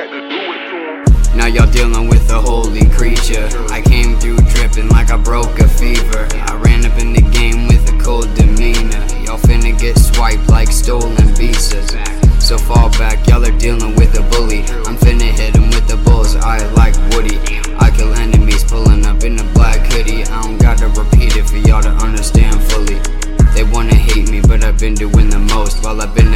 Now y'all dealing with a holy creature. I came through dripping like I broke a fever. I ran up in the game with a cold demeanor. Y'all finna get swiped like stolen visas. So fall back, y'all are dealing with a bully. I'm finna hit him with the bulls, I like Woody. I kill enemies pulling up in a black hoodie. I don't gotta repeat it for y'all to understand fully. They wanna hate me, but I've been doing the most. While I've been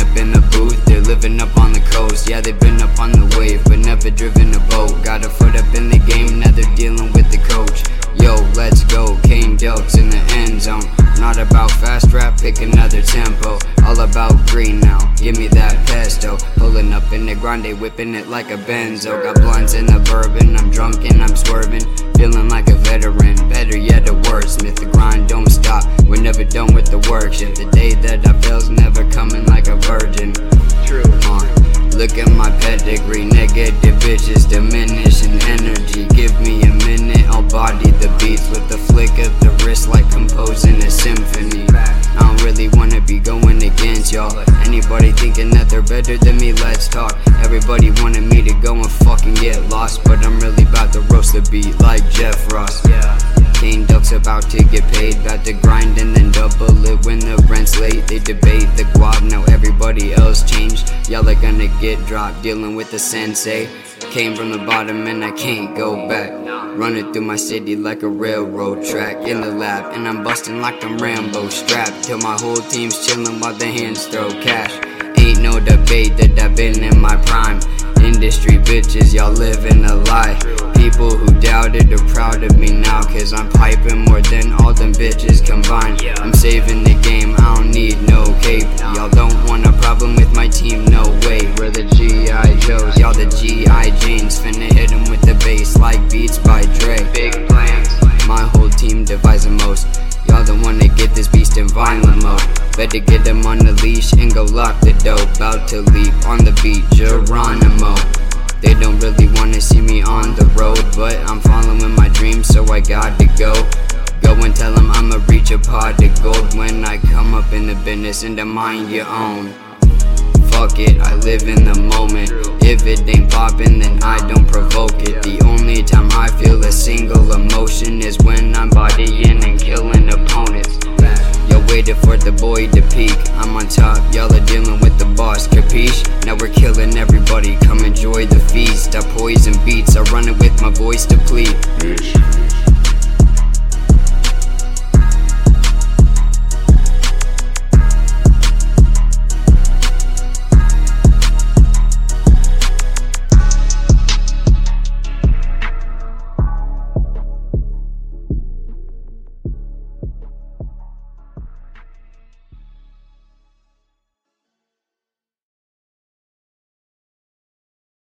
Yeah, they've been up on the wave, but never driven a boat. Got a foot up in the game, now they're dealing with the coach. Yo, let's go, Kane Delks in the end zone. Not about fast rap, pick another tempo. All about green now, give me that pesto. Pulling up in the grande, whipping it like a benzo. Got blunts in the bourbon, I'm drunk and I'm swerving. Feeling like a veteran, my negative bitches diminishing energy. Give me a minute, I'll body the beats with the flick of the wrist like composing a symphony. I don't really wanna be going against y'all. Anybody thinking that they're better than me, let's talk. Everybody wanted me to go and fucking get lost, but I'm really about to roast the beat like Jeff Ross. Yeah. Kane Duck's about to get paid, about to grind and then double it when the rent's late. They debate the guap, now everybody else changed. Y'all are gonna get dropped, dealing with the sensei. Came from the bottom and I can't go back. Running through my city like a railroad track in the lab, and I'm busting like I'm Rambo strapped till my whole team's chilling while the hands throw cash. Ain't no debate that I've been in my prime. Industry bitches, y'all living a lie. People who doubted are proud of me cause I'm piping more than all them bitches combined. I'm saving the game, I don't need no cape. Y'all don't want a problem with my team, no way. We're the G.I. Joes, y'all the G.I. Janes. Finna hit 'em with the bass like beats by Dre. Big plans, my whole team devise the most. Y'all the one to get this beast in violent mode. Better get him on the leash and go lock the dope. About to leap on the beat, Geronimo. They don't really wanna see on the road, but I'm following my dreams, so I got to go. Go and tell them I'ma reach a pot of gold when I come up in the business and to mind your own. Fuck it, I live in the moment. If it ain't poppin', then I don't provoke it. The only time I feel a single emotion is when I'm bodying and killing opponents. Yo, waited for the boy to peak. I'm on top, y'all are dealing with the boss, voice to plead.